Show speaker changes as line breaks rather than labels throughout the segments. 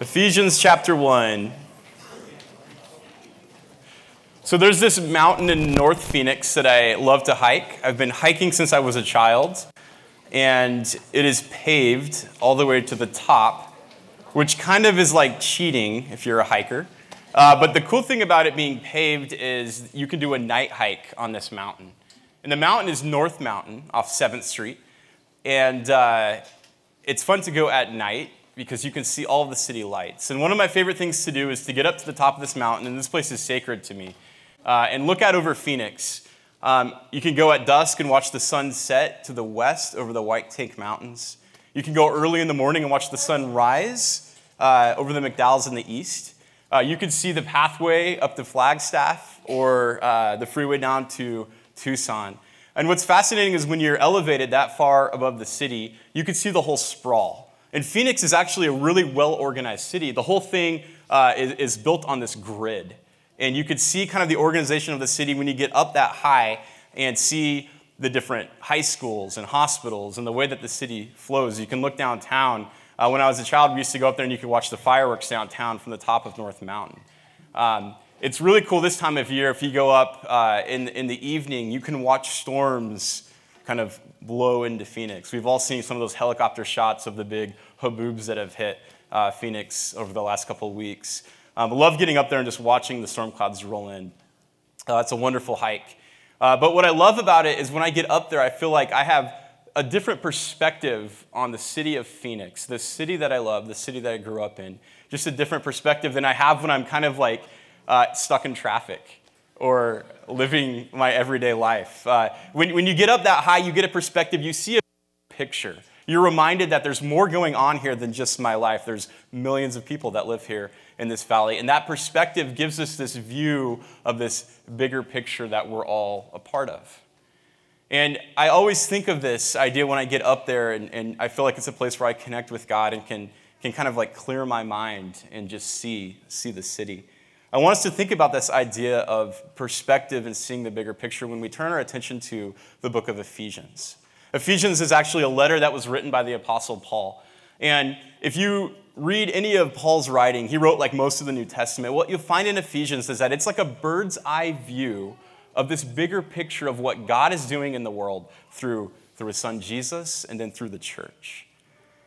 Ephesians chapter 1. So there's this mountain in North Phoenix that I love to hike. I've been hiking since I was a child, and it is paved all the way to the top, which kind of is like cheating if you're a hiker. Uh, but the cool thing about it being paved is you can do a night hike on this mountain. And the mountain is North Mountain off 7th Street. And uh, it's fun to go at night because you can see all the city lights. And one of my favorite things to do is to get up to the top of this mountain, and this place is sacred to me, uh, and look out over Phoenix. Um, you can go at dusk and watch the sun set to the west over the White Tank Mountains. You can go early in the morning and watch the sun rise uh, over the McDowells in the east. Uh, you can see the pathway up to Flagstaff or uh, the freeway down to Tucson. And what's fascinating is when you're elevated that far above the city, you can see the whole sprawl. And Phoenix is actually a really well organized city. The whole thing uh, is, is built on this grid. And you could see kind of the organization of the city when you get up that high and see the different high schools and hospitals and the way that the city flows. You can look downtown. Uh, when I was a child, we used to go up there and you could watch the fireworks downtown from the top of North Mountain. Um, it's really cool this time of year. If you go up uh, in, in the evening, you can watch storms kind of blow into Phoenix. We've all seen some of those helicopter shots of the big haboobs that have hit uh, Phoenix over the last couple of weeks. Um, I love getting up there and just watching the storm clouds roll in. Uh, it's a wonderful hike. Uh, but what I love about it is when I get up there, I feel like I have a different perspective on the city of Phoenix, the city that I love, the city that I grew up in. Just a different perspective than I have when I'm kind of like uh, stuck in traffic or living my everyday life. Uh, when, when you get up that high, you get a perspective, you see a picture. You're reminded that there's more going on here than just my life. There's millions of people that live here in this valley. And that perspective gives us this view of this bigger picture that we're all a part of. And I always think of this idea when I get up there, and, and I feel like it's a place where I connect with God and can, can kind of like clear my mind and just see, see the city. I want us to think about this idea of perspective and seeing the bigger picture when we turn our attention to the book of Ephesians. Ephesians is actually a letter that was written by the Apostle Paul. And if you read any of Paul's writing, he wrote like most of the New Testament. What you'll find in Ephesians is that it's like a bird's eye view of this bigger picture of what God is doing in the world through, through his son Jesus and then through the church.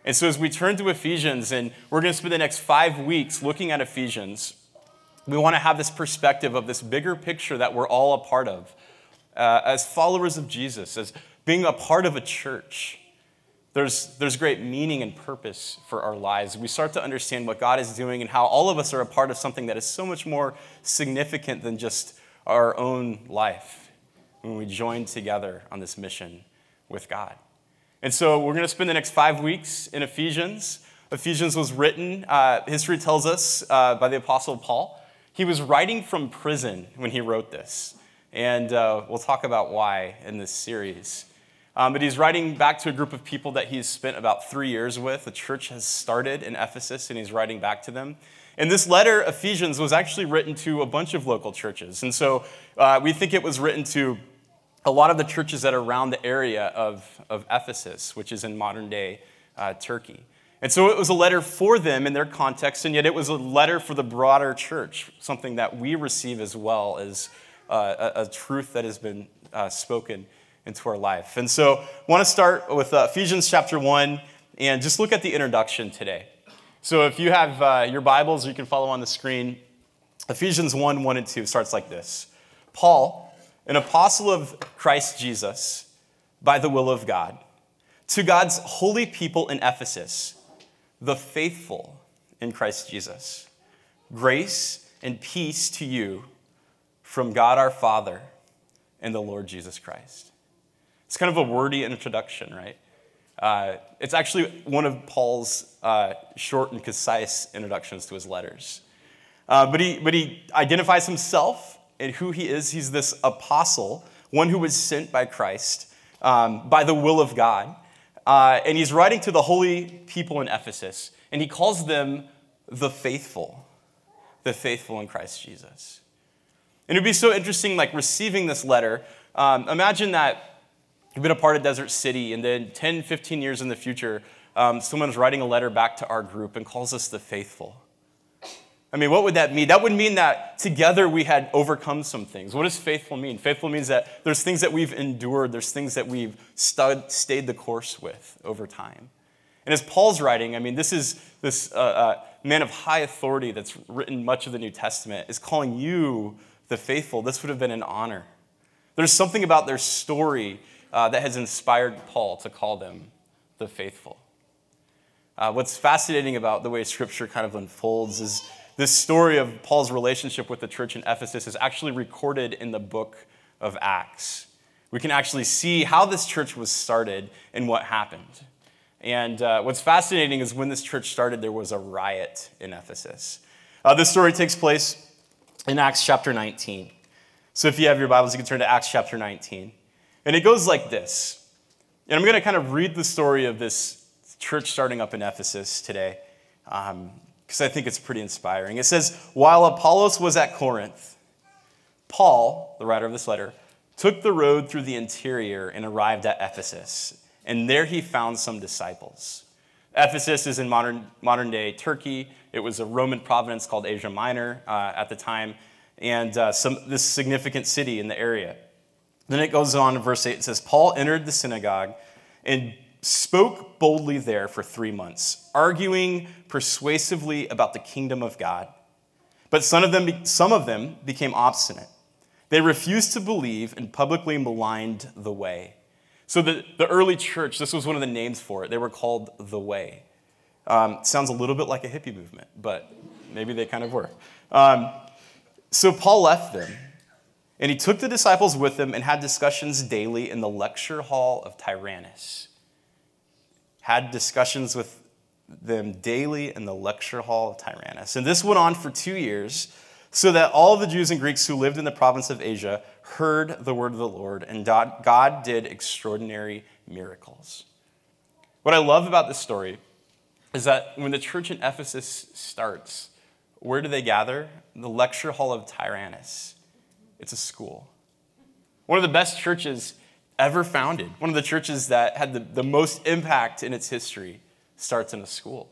And so as we turn to Ephesians, and we're going to spend the next five weeks looking at Ephesians, we want to have this perspective of this bigger picture that we're all a part of uh, as followers of Jesus, as being a part of a church. There's, there's great meaning and purpose for our lives. We start to understand what God is doing and how all of us are a part of something that is so much more significant than just our own life when we join together on this mission with God. And so we're going to spend the next five weeks in Ephesians. Ephesians was written, uh, history tells us, uh, by the Apostle Paul. He was writing from prison when he wrote this, and uh, we'll talk about why in this series. Um, but he's writing back to a group of people that he's spent about three years with. The church has started in Ephesus, and he's writing back to them. And this letter, Ephesians, was actually written to a bunch of local churches. And so uh, we think it was written to a lot of the churches that are around the area of, of Ephesus, which is in modern day uh, Turkey. And so it was a letter for them in their context, and yet it was a letter for the broader church, something that we receive as well as uh, a, a, truth that has been uh, spoken into our life. And so I want to start with uh, Ephesians chapter 1 and just look at the introduction today. So if you have uh, your Bibles, you can follow on the screen. Ephesians 1 1 and 2 starts like this Paul, an apostle of Christ Jesus, by the will of God, to God's holy people in Ephesus the faithful in Christ Jesus. Grace and peace to you from God our Father and the Lord Jesus Christ. It's kind of a wordy introduction, right? Uh, it's actually one of Paul's uh, short and concise introductions to his letters. Uh, but, he, but he identifies himself and who he is. He's this apostle, one who was sent by Christ um, by the will of God. Uh, and he's writing to the holy people in Ephesus, and he calls them the faithful, the faithful in Christ Jesus. And it would be so interesting, like receiving this letter. Um, imagine that you've been a part of Desert City, and then 10, 15 years in the future, um, someone's writing a letter back to our group and calls us the faithful. I mean, what would that mean? That would mean that together we had overcome some things. What does faithful mean? Faithful means that there's things that we've endured, there's things that we've stud, stayed the course with over time. And as Paul's writing, I mean, this is this uh, uh, man of high authority that's written much of the New Testament is calling you the faithful. This would have been an honor. There's something about their story uh, that has inspired Paul to call them the faithful. Uh, what's fascinating about the way Scripture kind of unfolds is this story of Paul's relationship with the church in Ephesus is actually recorded in the book of Acts. We can actually see how this church was started and what happened. And uh, what's fascinating is when this church started, there was a riot in Ephesus. Uh, this story takes place in Acts chapter 19. So if you have your Bibles, you can turn to Acts chapter 19. And it goes like this. And I'm going to kind of read the story of this church starting up in Ephesus today. Um, because I think it's pretty inspiring. It says, While Apollos was at Corinth, Paul, the writer of this letter, took the road through the interior and arrived at Ephesus. And there he found some disciples. Ephesus is in modern, modern day Turkey. It was a Roman province called Asia Minor uh, at the time, and uh, some, this significant city in the area. Then it goes on in verse 8, it says, Paul entered the synagogue and spoke boldly there for three months, arguing persuasively about the kingdom of God. But some of them, some of them became obstinate. They refused to believe and publicly maligned the way. So, the, the early church, this was one of the names for it. They were called the Way. Um, sounds a little bit like a hippie movement, but maybe they kind of were. Um, so, Paul left them, and he took the disciples with him and had discussions daily in the lecture hall of Tyrannus had discussions with them daily in the lecture hall of Tyrannus. And this went on for two years, so that all the Jews and Greeks who lived in the province of Asia heard the word of the Lord, and God did extraordinary miracles. What I love about this story is that when the church in Ephesus starts, where do they gather? The lecture hall of Tyrannus. It's a school. One of the best churches ever founded. One of the churches that had the, the most impact in its history starts in a school.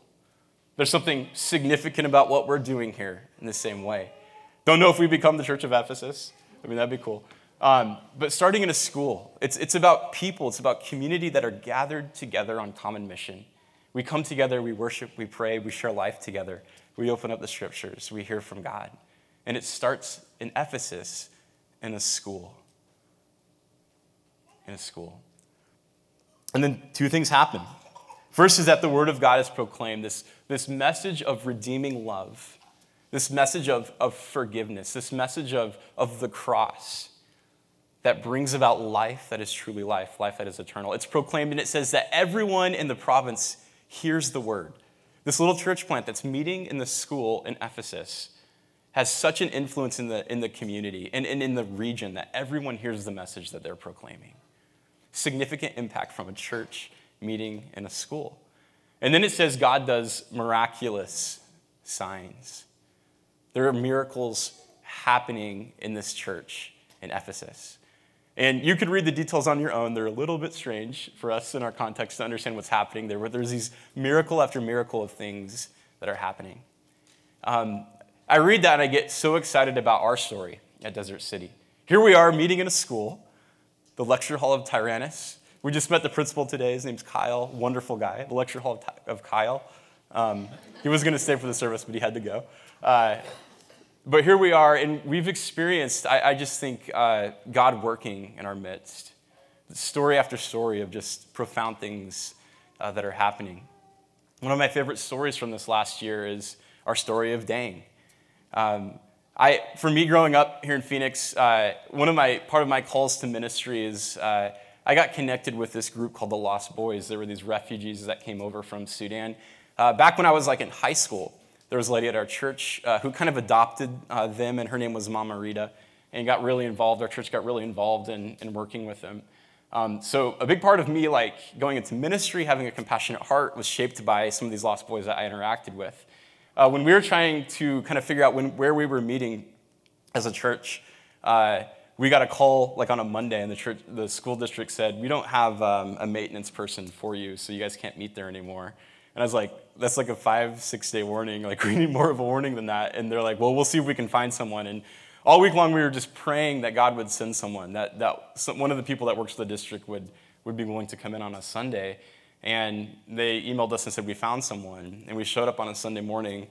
There's something significant about what we're doing here in the same way. Don't know if we become the Church of Ephesus. I mean, that'd be cool. Um, but starting in a school, it's, it's about people, it's about community that are gathered together on common mission. We come together, we worship, we pray, we share life together, we open up the scriptures, we hear from God. And it starts in Ephesus in a school in a school. And then two things happen. First is that the word of God is proclaimed, this, this message of redeeming love, this message of, of forgiveness, this message of, of the cross that brings about life that is truly life, life that is eternal. It's proclaimed and it says that everyone in the province hears the word. This little church plant that's meeting in the school in Ephesus has such an influence in the, in the community and, and in the region that everyone hears the message that they're proclaiming significant impact from a church meeting in a school. And then it says God does miraculous signs. There are miracles happening in this church in Ephesus. And you could read the details on your own. They're a little bit strange for us in our context to understand what's happening there, but there's these miracle after miracle of things that are happening. Um, I read that and I get so excited about our story at Desert City. Here we are meeting in a school the lecture hall of Tyrannus. We just met the principal today. His name's Kyle, wonderful guy. The lecture hall of, Kyle. Um, he was going to stay for the service, but he had to go. Uh, but here we are, and we've experienced, I, I just think, uh, God working in our midst. Story after story of just profound things uh, that are happening. One of my favorite stories from this last year is our story of Dane. Um, I, for me, growing up here in Phoenix, uh, one of my part of my calls to ministry is uh, I got connected with this group called the Lost Boys. There were these refugees that came over from Sudan. Uh, back when I was like in high school, there was a lady at our church uh, who kind of adopted uh, them, and her name was Mama Rita, and got really involved. Our church got really involved in, in working with them. Um, so a big part of me, like going into ministry, having a compassionate heart, was shaped by some of these lost boys that I interacted with. Uh, when we were trying to kind of figure out when, where we were meeting as a church, uh, we got a call like on a Monday, and the church, the school district said we don't have um, a maintenance person for you, so you guys can't meet there anymore. And I was like, that's like a five, six day warning. Like we need more of a warning than that. And they're like, well, we'll see if we can find someone. And all week long we were just praying that God would send someone, that, that one of the people that works for the district would, would be willing to come in on a Sunday. And they emailed us and said, we found someone. And we showed up on a Sunday morning,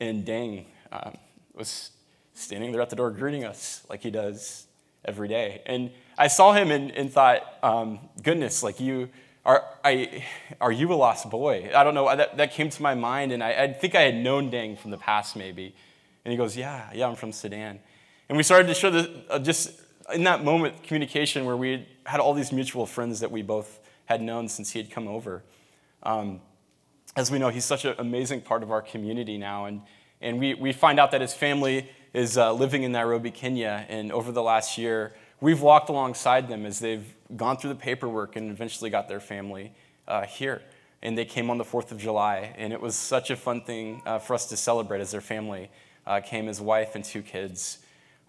and Dang um, was standing there at the door greeting us like he does every day. And I saw him and, and thought, um, goodness, like you, are, I, are you a lost boy? I don't know. That, that came to my mind, and I, I think I had known Dang from the past, maybe. And he goes, Yeah, yeah, I'm from Sudan. And we started to show the, uh, just in that moment communication where we had all these mutual friends that we both had known since he had come over. Um, as we know, he's such an amazing part of our community now. And, and we, we find out that his family is uh, living in Nairobi, Kenya. And over the last year, we've walked alongside them as they've gone through the paperwork and eventually got their family uh, here. And they came on the 4th of July, and it was such a fun thing uh, for us to celebrate as their family uh, came, his wife and two kids.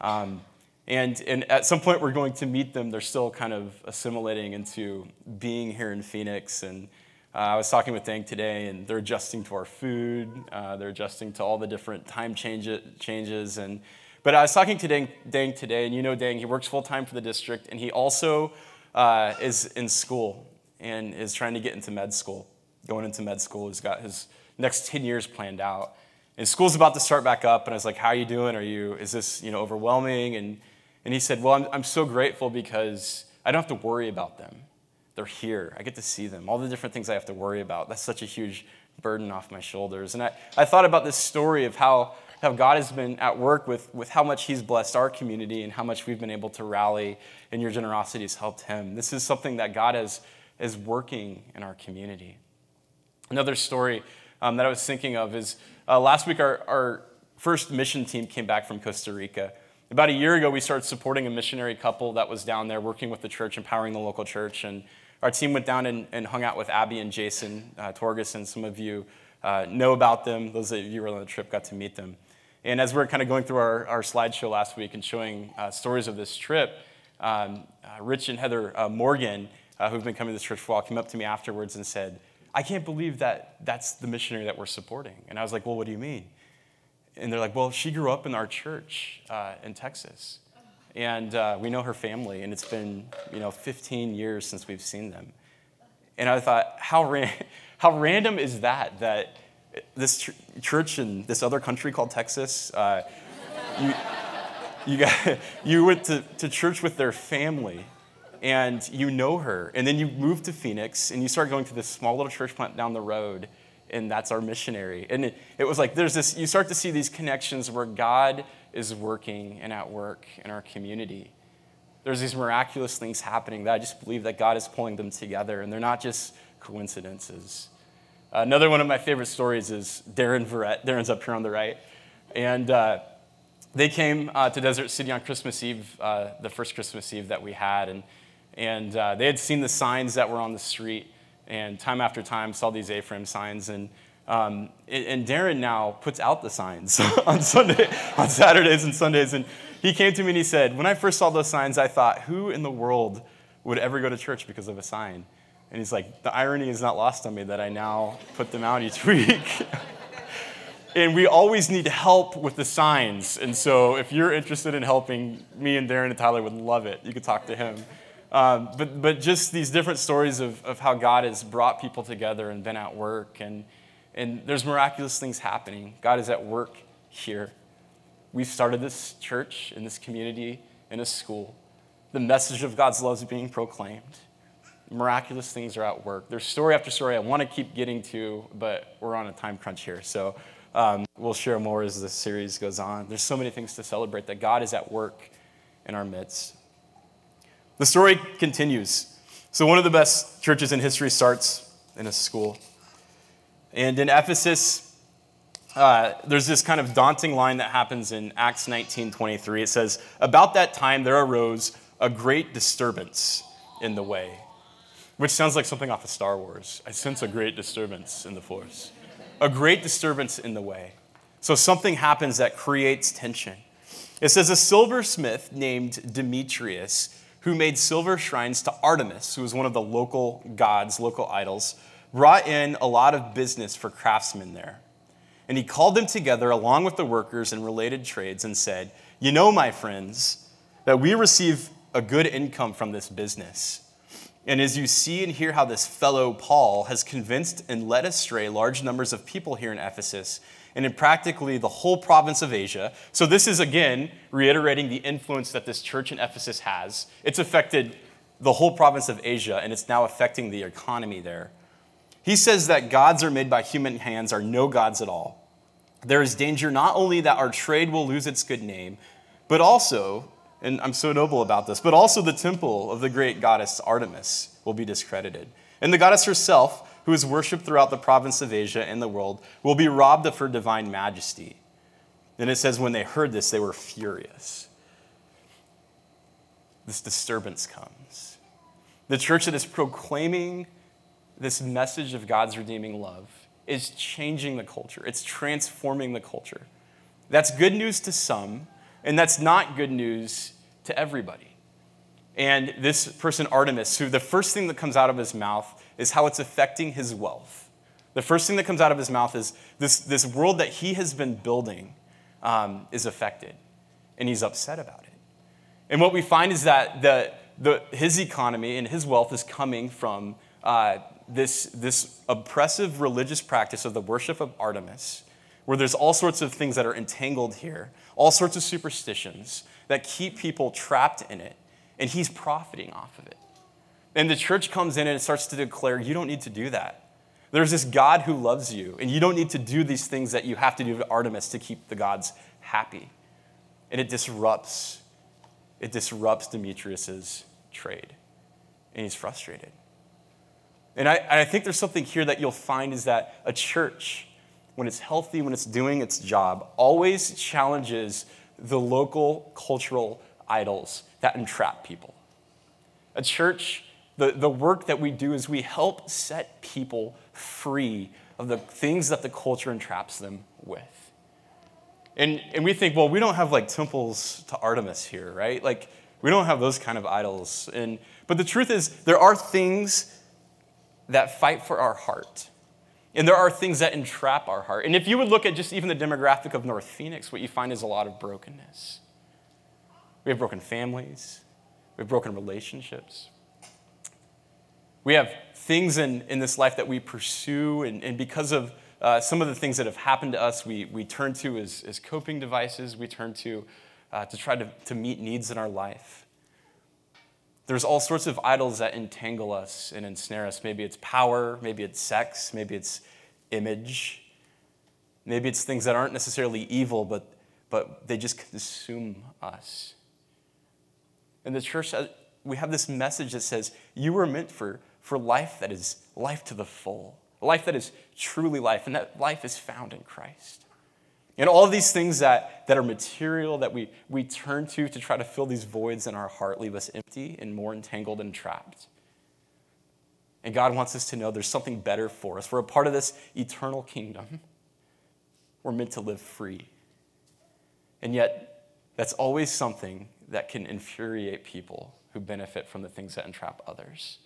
Um, and, and at some point, we're going to meet them. They're still kind of assimilating into being here in Phoenix. And uh, I was talking with Dang today, and they're adjusting to our food. Uh, they're adjusting to all the different time change, changes. And, but I was talking to Dang, Dang today, and you know Dang, he works full time for the district, and he also uh, is in school and is trying to get into med school. Going into med school, he's got his next 10 years planned out. And school's about to start back up, and I was like, How are you doing? Are you, is this, you know, overwhelming? And, and he said, Well, I'm, I'm so grateful because I don't have to worry about them. They're here. I get to see them. All the different things I have to worry about. That's such a huge burden off my shoulders. And I, I thought about this story of how, how God has been at work with, with how much He's blessed our community and how much we've been able to rally and your generosity has helped him. This is something that God is, is working in our community. Another story um, that I was thinking of is uh, last week our, our first mission team came back from Costa Rica. About a year ago, we started supporting a missionary couple that was down there working with the church, empowering the local church. And our team went down and, and hung out with Abby and Jason uh, Torgeson. Some of you uh, know about them. Those of you who were on the trip got to meet them. And as we are kind of going through our, our slideshow last week and showing uh, stories of this trip, um, uh, Rich and Heather uh, Morgan, uh, who've been coming to this church for a while, came up to me afterwards and said, I can't believe that that's the missionary that we're supporting. And I was like, Well, what do you mean? And they're like, Well, she grew up in our church uh, in Texas. And uh, we know her family, and it's been, you know, 15 years since we've seen them. And I thought, how, ran- how random is that, that this ch- church in this other country called Texas, uh, you, you, got, you went to, to church with their family and you know her. And then you move to Phoenix and you start going to this small little church plant down the road, and that's our missionary. And it, it was like there's this, you start to see these connections where God is working and at work in our community. There's these miraculous things happening that I just believe that God is pulling them together, and they're not just coincidences. Another one of my favorite stories is Darren Verrett. Darren's up here on the right. And uh, they came uh, to Desert City on Christmas Eve, uh, the first Christmas Eve that we had, and, and uh, they had seen the signs that were on the street, and time after time saw these A-frame signs, and um, and Darren now puts out the signs on Sunday, on Saturdays and Sundays, and he came to me and he said, when I first saw those signs, I thought, who in the world would ever go to church because of a sign? And he's like, the irony is not lost on me that I now put them out each week. and we always need help with the signs. And so if you're interested in helping, me and Darren and Tyler would love it. You could talk to him. Um, but, but just these different stories of, of how God has brought people together and been at work. And, and there's miraculous things happening. God is at work here. We've started this church in this community, in a school. The message of God's love is being proclaimed. Miraculous things are at work. There's story after story I want to keep getting to, but we're on a time crunch here. So um, we'll share more as the series goes on. There's so many things to celebrate that God is at work in our midst. The story continues. So, one of the best churches in history starts in a school. And in Ephesus, uh, there's this kind of daunting line that happens in Acts 19:23. It says, "About that time there arose a great disturbance in the way," which sounds like something off of Star Wars. I sense a great disturbance in the force a great disturbance in the way. So something happens that creates tension. It says, A silversmith named Demetrius, who made silver shrines to Artemis, who was one of the local gods, local idols, brought in a lot of business for craftsmen there. And he called them together along with the workers in related trades and said, You know, my friends, that we receive a good income from this business. And as you see and hear how this fellow Paul has convinced and led astray large numbers of people here in Ephesus and in practically the whole province of Asia. So, this is again reiterating the influence that this church in Ephesus has. It's affected the whole province of Asia, and it's now affecting the economy there. He says that gods are made by human hands are no gods at all. There is danger not only that our trade will lose its good name, but also, and I'm so noble about this, but also the temple of the great goddess Artemis will be discredited. And the goddess herself who is worshipped throughout the province of Asia and the world, will be robbed of her divine majesty. Then it says, when they heard this, they were furious. This disturbance comes. The church that is proclaiming this message of God's redeeming love is changing the culture, it's transforming the culture. That's good news to some, and that's not good news to everybody. And this person, Artemis, who the first thing that comes out of his mouth is how it's affecting his wealth. The first thing that comes out of his mouth is this, this world that he has been building um, is affected, and he's upset about it. And what we find is that the, the, his economy and his wealth is coming from uh, this, this oppressive religious practice of the worship of Artemis, where there's all sorts of things that are entangled here, all sorts of superstitions that keep people trapped in it and he's profiting off of it. And the church comes in and starts to declare, you don't need to do that. There's this God who loves you, and you don't need to do these things that you have to do to Artemis to keep the gods happy. And it disrupts, it disrupts Demetrius's trade. And he's frustrated. And I, I think there's something here that you'll find is that a church, when it's healthy, when it's doing its job, always challenges the local cultural idols that entrap people. A church, the, the work that we do is we help set people free of the things that the culture entraps them with. And, and we think, well, we don't have like temples to Artemis here, right? Like, we don't have those kind of idols. And, but the truth is, there are things that fight for our heart. And there are things that entrap our heart. And if you would look at just even the demographic of North Phoenix, what you find is a lot of brokenness. We have broken families. We have broken relationships. We have things in, in this life that we pursue, and, and because of uh, some of the things that have happened to us, we, we turn to as, as coping devices, we turn to uh, to try to, to meet needs in our life. There's all sorts of idols that entangle us and ensnare us. Maybe it's power, maybe it's sex, maybe it's image, maybe it's things that aren't necessarily evil, but, but they just consume us. And the church, uh, we have this message that says, You were meant for, for life that is life to the full, life that is truly life, and that life is found in Christ. And all these things that, that are material that we, we turn to to try to fill these voids in our heart leave us empty and more entangled and trapped. And God wants us to know there's something better for us. We're a part of this eternal kingdom. We're meant to live free. And yet, that's always something that can infuriate people who benefit from the things that entrap others.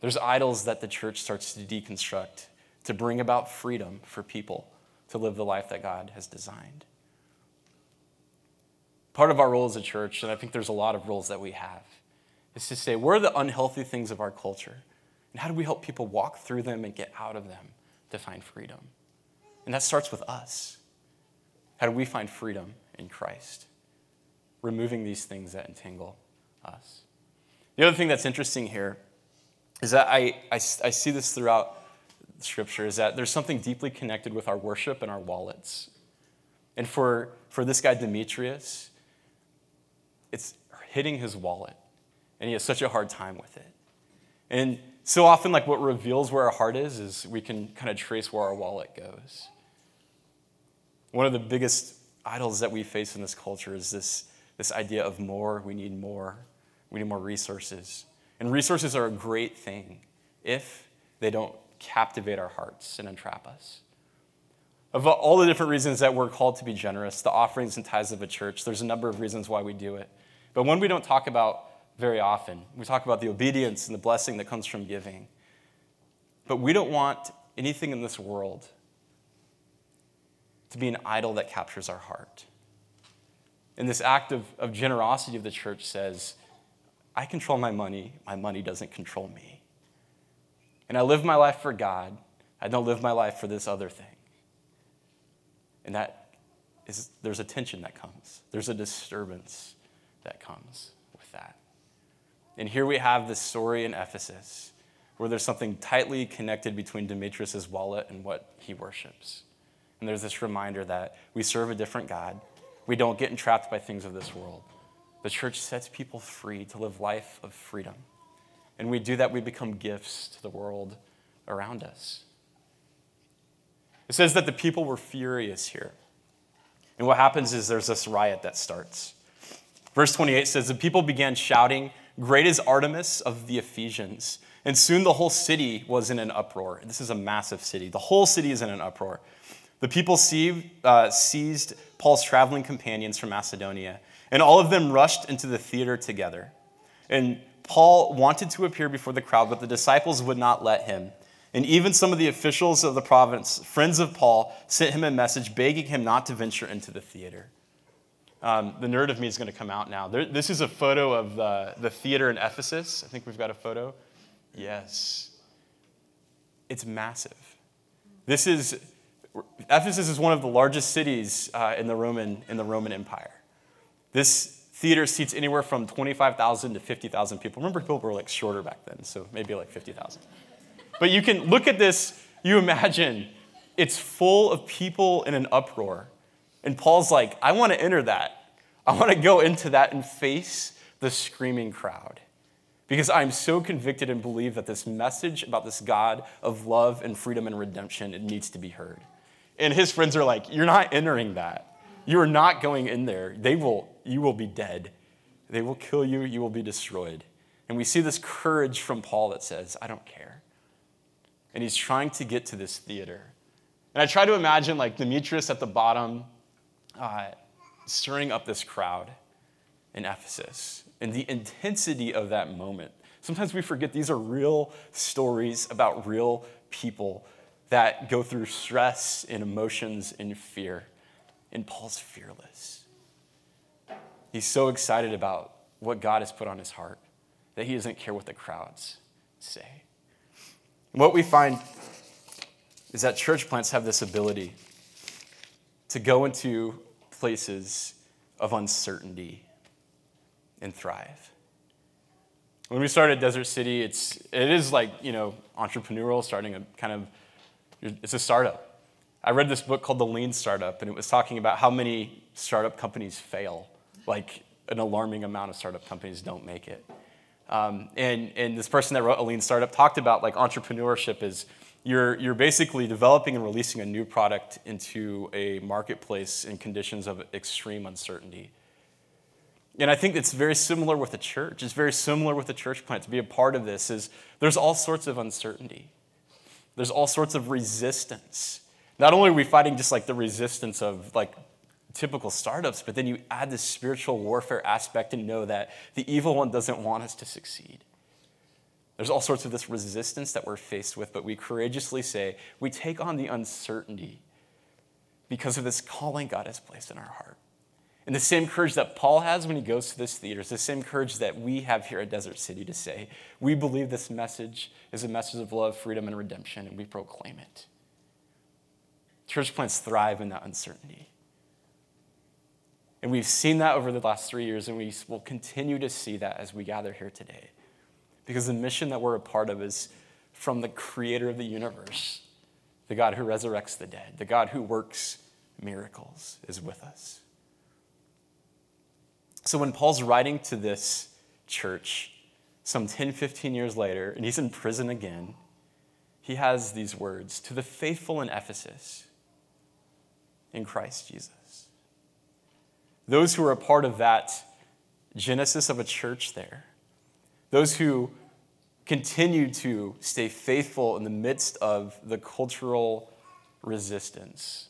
There's idols that the church starts to deconstruct to bring about freedom for people to live the life that God has designed. Part of our role as a church, and I think there's a lot of roles that we have, is to say, where are the unhealthy things of our culture? And how do we help people walk through them and get out of them to find freedom? And that starts with us. How do we find freedom in Christ? removing these things that entangle us. The other thing that's interesting here is that I, I, I see this throughout Scripture is that there's something deeply connected with our worship and our wallets. And for, for this guy, Demetrius, it's hitting his wallet. And he has such a hard time with it. And so often, like what reveals where our heart is, is we can kind of trace where our wallet goes. One of the biggest idols that we face in this culture is this this idea of more, we need more, we need more resources. And resources are a great thing if they don't captivate our hearts and entrap us. Of all the different reasons that we're called to be generous, the offerings and tithes of a church, there's a number of reasons why we do it. But one we don't talk about very often, we talk about the obedience and the blessing that comes from giving. But we don't want anything in this world to be an idol that captures our heart. And this act of, of generosity of the church says, I control my money, my money doesn't control me. And I live my life for God, I don't live my life for this other thing. And that is, there's a tension that comes, there's a disturbance that comes with that. And here we have this story in Ephesus where there's something tightly connected between Demetrius' wallet and what he worships. And there's this reminder that we serve a different God. We don't get entrapped by things of this world. The church sets people free to live life of freedom. And we do that, we become gifts to the world around us. It says that the people were furious here. And what happens is there's this riot that starts. Verse 28 says, The people began shouting, Great is Artemis of the Ephesians. And soon the whole city was in an uproar. This is a massive city. The whole city is in an uproar. The people uh, seized Paul's traveling companions from Macedonia, and all of them rushed into the theater together. And Paul wanted to appear before the crowd, but the disciples would not let him. And even some of the officials of the province, friends of Paul, sent him a message begging him not to venture into the theater. Um, the nerd of me is going to come out now. There, this is a photo of the, the theater in Ephesus. I think we've got a photo. Yes. It's massive. This is Ephesus is one of the largest cities uh, in, the Roman, in the Roman Empire. This theater seats anywhere from 25,000 to 50,000 people. Remember, people were like shorter back then, so maybe like 50,000. But you can look at this, you imagine it's full of people in an uproar. And Paul's like, I want to enter that. I want to go into that and face the screaming crowd. Because I'm so convicted and believe that this message about this God of love and freedom and redemption, it needs to be heard. And his friends are like, You're not entering that. You are not going in there. They will, you will be dead. They will kill you. You will be destroyed. And we see this courage from Paul that says, I don't care. And he's trying to get to this theater. And I try to imagine like Demetrius at the bottom, uh, stirring up this crowd in Ephesus and the intensity of that moment. Sometimes we forget these are real stories about real people that go through stress and emotions and fear. And Paul's fearless. He's so excited about what God has put on his heart that he doesn't care what the crowds say. And what we find is that church plants have this ability to go into places of uncertainty and thrive. When we started Desert City, it's, it is like, you know, entrepreneurial, starting a kind of it's a startup. I read this book called The Lean Startup, and it was talking about how many startup companies fail. Like, an alarming amount of startup companies don't make it. Um, and, and this person that wrote a lean startup talked about like entrepreneurship is you're, you're basically developing and releasing a new product into a marketplace in conditions of extreme uncertainty. And I think it's very similar with the church. It's very similar with the church plant to be a part of this is there's all sorts of uncertainty. There's all sorts of resistance. Not only are we fighting just like the resistance of like typical startups, but then you add this spiritual warfare aspect and know that the evil one doesn't want us to succeed. There's all sorts of this resistance that we're faced with, but we courageously say, we take on the uncertainty because of this calling God has placed in our heart. And the same courage that Paul has when he goes to this theater is the same courage that we have here at Desert City to say, we believe this message is a message of love, freedom, and redemption, and we proclaim it. Church plants thrive in that uncertainty. And we've seen that over the last three years, and we will continue to see that as we gather here today. Because the mission that we're a part of is from the creator of the universe, the God who resurrects the dead, the God who works miracles, is with us. So when Paul's writing to this church some 10, 15 years later, and he's in prison again, he has these words to the faithful in Ephesus in Christ Jesus. Those who are a part of that genesis of a church there, those who continue to stay faithful in the midst of the cultural resistance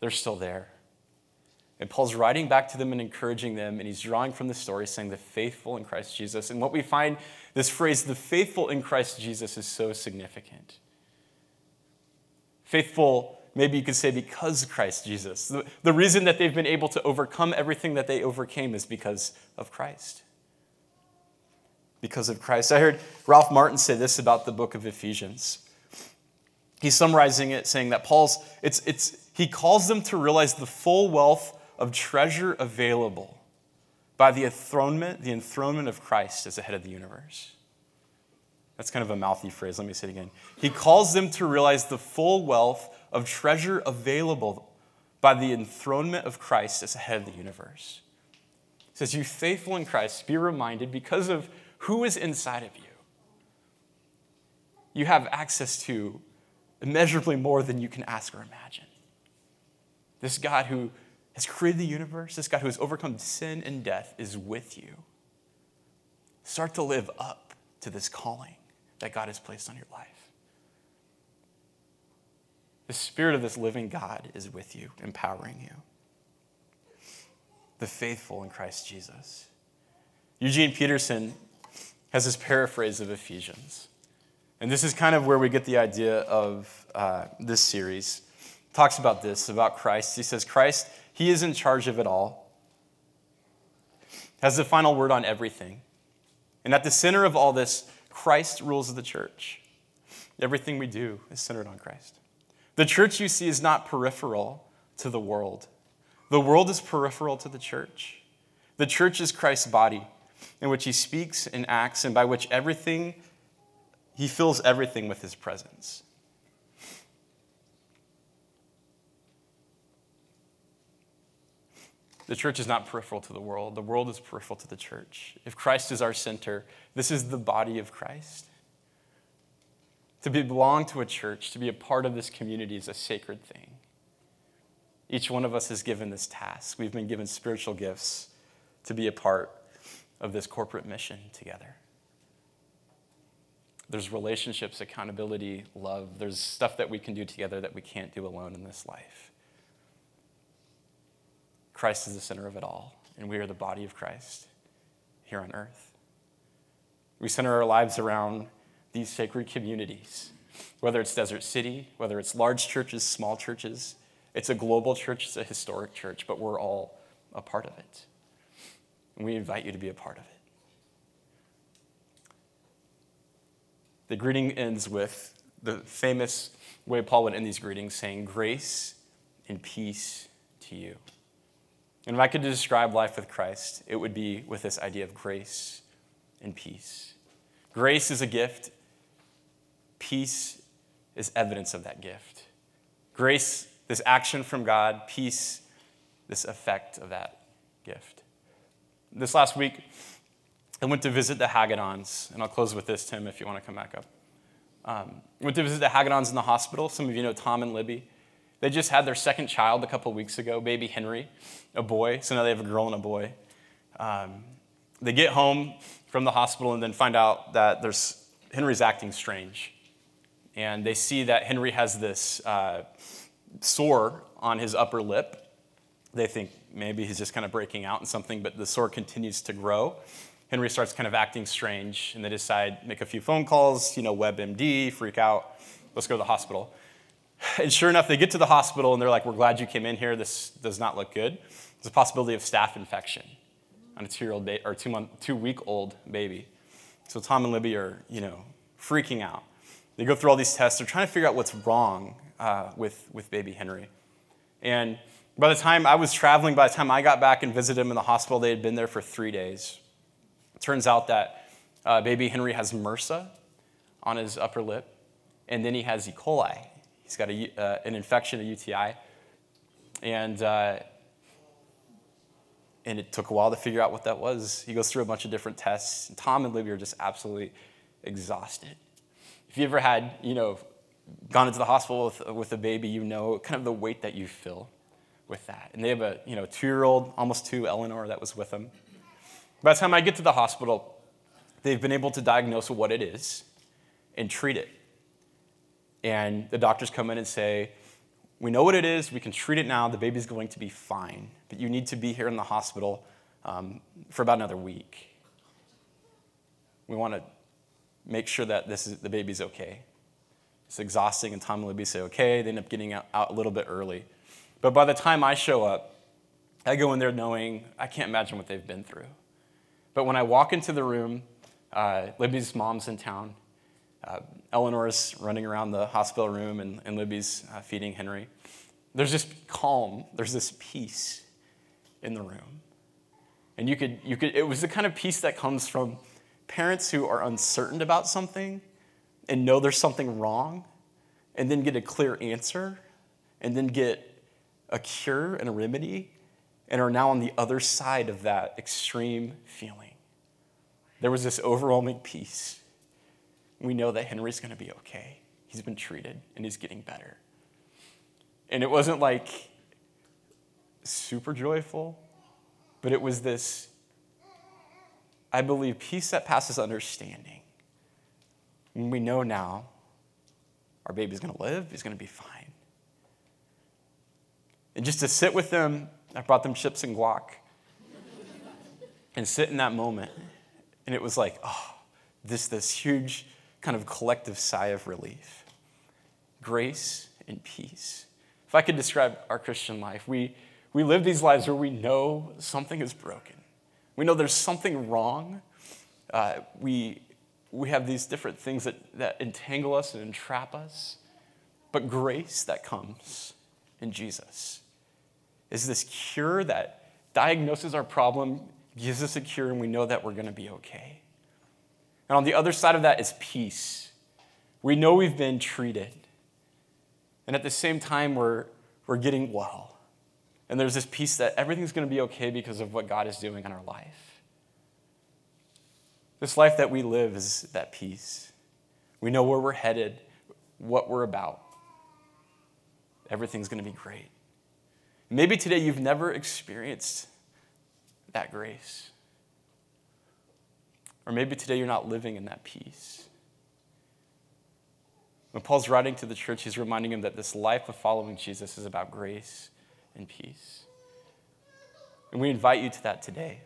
they're still there. And Paul's writing back to them and encouraging them, and he's drawing from the story saying, the faithful in Christ Jesus. And what we find, this phrase, the faithful in Christ Jesus, is so significant. Faithful, maybe you could say, because Christ Jesus. The, the reason that they've been able to overcome everything that they overcame is because of Christ. Because of Christ. I heard Ralph Martin say this about the book of Ephesians. He's summarizing it, saying that Paul's, it's, it's, he calls them to realize the full wealth of treasure available by the enthronement, the enthronement of Christ as the head of the universe. That's kind of a mouthy phrase. Let me say it again. He calls them to realize the full wealth of treasure available by the enthronement of Christ as the head of the universe. He says, You faithful in Christ, be reminded because of who is inside of you. You have access to immeasurably more than you can ask or imagine. This God who has created the universe, this God who has overcome sin and death, is with you. Start to live up to this calling that God has placed on your life. The Spirit of this living God is with you, empowering you. The faithful in Christ Jesus. Eugene Peterson has this paraphrase of Ephesians. And this is kind of where we get the idea of uh, this series. Talks about this, about Christ. He says, Christ he is in charge of it all, has the final word on everything. And at the center of all this, Christ rules the church. Everything we do is centered on Christ. The church you see is not peripheral to the world, the world is peripheral to the church. The church is Christ's body, in which he speaks and acts, and by which everything, he fills everything with his presence. The church is not peripheral to the world, the world is peripheral to the church. If Christ is our center, this is the body of Christ. To belong to a church, to be a part of this community is a sacred thing. Each one of us is given this task. We've been given spiritual gifts to be a part of this corporate mission together. There's relationships, accountability, love. There's stuff that we can do together that we can't do alone in this life. Christ is the center of it all, and we are the body of Christ here on earth. We center our lives around these sacred communities, whether it's Desert City, whether it's large churches, small churches. It's a global church, it's a historic church, but we're all a part of it. And we invite you to be a part of it. The greeting ends with the famous way Paul would end these greetings saying, Grace and peace to you. And if I could describe life with Christ, it would be with this idea of grace and peace. Grace is a gift, peace is evidence of that gift. Grace, this action from God, peace, this effect of that gift. This last week, I went to visit the Hagedorns, and I'll close with this, Tim, if you want to come back up. Um, went to visit the Hagedorns in the hospital. Some of you know Tom and Libby. They just had their second child a couple weeks ago, baby Henry, a boy. So now they have a girl and a boy. Um, they get home from the hospital and then find out that there's, Henry's acting strange. And they see that Henry has this uh, sore on his upper lip. They think maybe he's just kind of breaking out in something, but the sore continues to grow. Henry starts kind of acting strange, and they decide make a few phone calls, you know, WebMD, freak out, let's go to the hospital. And sure enough, they get to the hospital and they're like, We're glad you came in here. This does not look good. There's a possibility of staph infection on a two-year-old ba- or two month, two-week-old baby. So Tom and Libby are, you know, freaking out. They go through all these tests. They're trying to figure out what's wrong uh, with, with baby Henry. And by the time I was traveling, by the time I got back and visited him in the hospital, they had been there for three days. It turns out that uh, baby Henry has MRSA on his upper lip, and then he has E. coli He's got a, uh, an infection, a UTI. And, uh, and it took a while to figure out what that was. He goes through a bunch of different tests. Tom and Libby are just absolutely exhausted. If you ever had, you know, gone into the hospital with, with a baby, you know kind of the weight that you feel with that. And they have a, you know, two-year-old, almost two, Eleanor, that was with them. By the time I get to the hospital, they've been able to diagnose what it is and treat it. And the doctors come in and say, We know what it is. We can treat it now. The baby's going to be fine. But you need to be here in the hospital um, for about another week. We want to make sure that this is, the baby's okay. It's exhausting, and Tom and Libby say, okay. They end up getting out, out a little bit early. But by the time I show up, I go in there knowing I can't imagine what they've been through. But when I walk into the room, uh, Libby's mom's in town. Uh, Eleanor's running around the hospital room, and, and Libby's uh, feeding Henry. There's this calm, there's this peace in the room. And you could, you could, it was the kind of peace that comes from parents who are uncertain about something and know there's something wrong, and then get a clear answer, and then get a cure and a remedy, and are now on the other side of that extreme feeling. There was this overwhelming peace. We know that Henry's going to be okay. He's been treated and he's getting better. And it wasn't like super joyful, but it was this, I believe, peace that passes understanding. And we know now our baby's going to live, he's going to be fine. And just to sit with them, I brought them chips and guac and sit in that moment. And it was like, oh, this, this huge kind of collective sigh of relief. Grace and peace. If I could describe our Christian life, we, we live these lives where we know something is broken. We know there's something wrong. Uh, we, we have these different things that, that entangle us and entrap us. But grace that comes in Jesus is this cure that diagnoses our problem, gives us a cure, and we know that we're going to be okay. And on the other side of that is peace. We know we've been treated. And at the same time, we're, we're getting well. And there's this peace that everything's going to be okay because of what God is doing in our life. This life that we live is that peace. We know where we're headed, what we're about. Everything's going to be great. Maybe today you've never experienced that grace. Or maybe today you're not living in that peace. When Paul's writing to the church, he's reminding him that this life of following Jesus is about grace and peace. And we invite you to that today.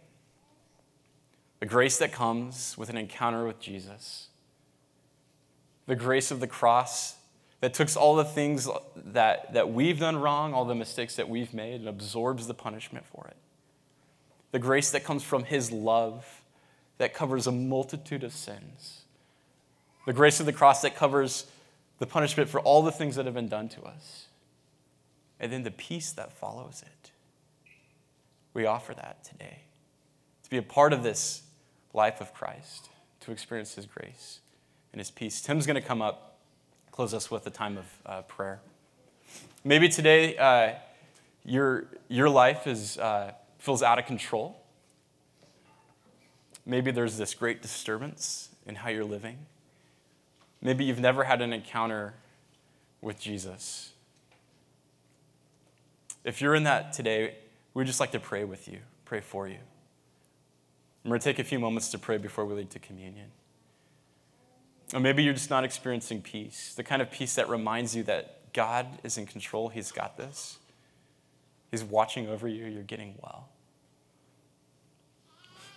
The grace that comes with an encounter with Jesus, the grace of the cross that takes all the things that, that we've done wrong, all the mistakes that we've made, and absorbs the punishment for it. The grace that comes from His love that covers a multitude of sins. The grace of the cross that covers the punishment for all the things that have been done to us. And then the peace that follows it. We offer that today. To be a part of this life of Christ, to experience His grace and His peace. Tim's going to come up close us with a time of uh, prayer. Maybe today uh, your, your life is, uh, feels out of control. Maybe there's this great disturbance in how you're living. Maybe you've never had an encounter with Jesus. If you're in that today, we'd just like to pray with you, pray for you. I'm going to take a few moments to pray before we lead to communion. Or maybe you're just not experiencing peace, the kind of peace that reminds you that God is in control, He's got this. He's watching over you, you're getting well.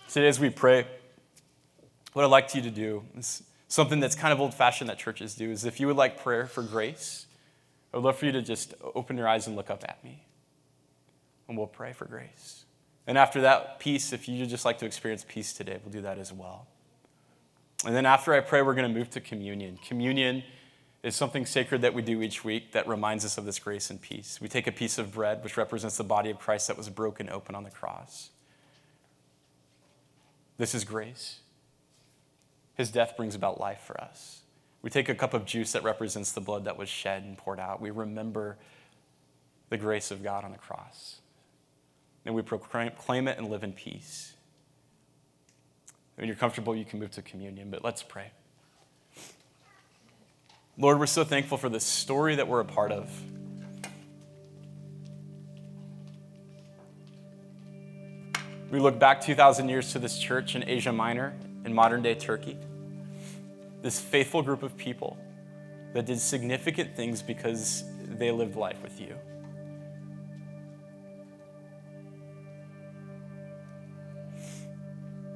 Today, as we pray, what I'd like you to do is something that's kind of old fashioned that churches do is if you would like prayer for grace, I would love for you to just open your eyes and look up at me. And we'll pray for grace. And after that, peace, if you just like to experience peace today, we'll do that as well. And then after I pray, we're going to move to communion. Communion is something sacred that we do each week that reminds us of this grace and peace. We take a piece of bread, which represents the body of Christ that was broken open on the cross. This is grace. His death brings about life for us. We take a cup of juice that represents the blood that was shed and poured out. We remember the grace of God on the cross. And we proclaim it and live in peace. When you're comfortable, you can move to communion, but let's pray. Lord, we're so thankful for this story that we're a part of. We look back 2,000 years to this church in Asia Minor, in modern day Turkey. This faithful group of people that did significant things because they lived life with you.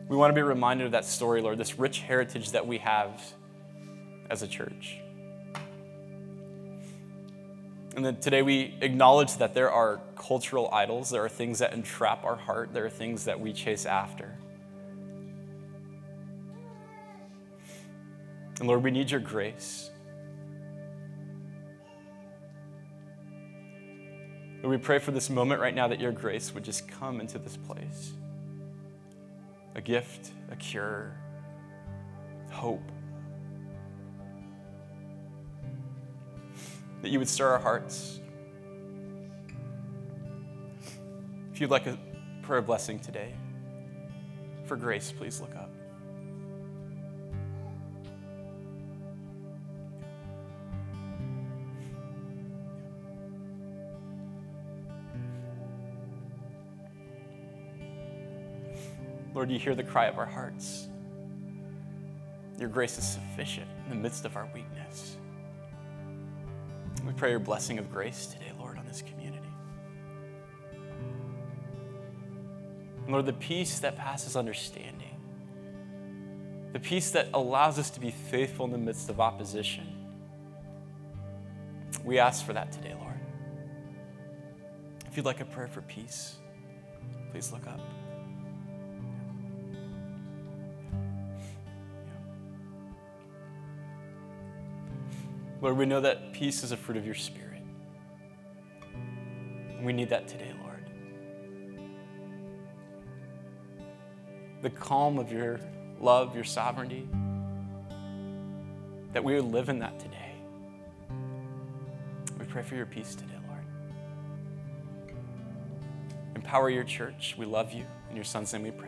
We want to be reminded of that story, Lord, this rich heritage that we have as a church. And then today we acknowledge that there are cultural idols, there are things that entrap our heart, there are things that we chase after. And Lord, we need your grace. Lord, we pray for this moment right now that your grace would just come into this place a gift, a cure, hope. That you would stir our hearts. If you'd like a prayer blessing today, for grace, please look up. Lord, you hear the cry of our hearts. Your grace is sufficient in the midst of our weakness. We pray your blessing of grace today, Lord, on this community. And Lord, the peace that passes understanding, the peace that allows us to be faithful in the midst of opposition, we ask for that today, Lord. If you'd like a prayer for peace, please look up. Lord, we know that peace is a fruit of your Spirit. And we need that today, Lord. The calm of your love, your sovereignty, that we would live in that today. We pray for your peace today, Lord. Empower your church. We love you. In your son's name we pray.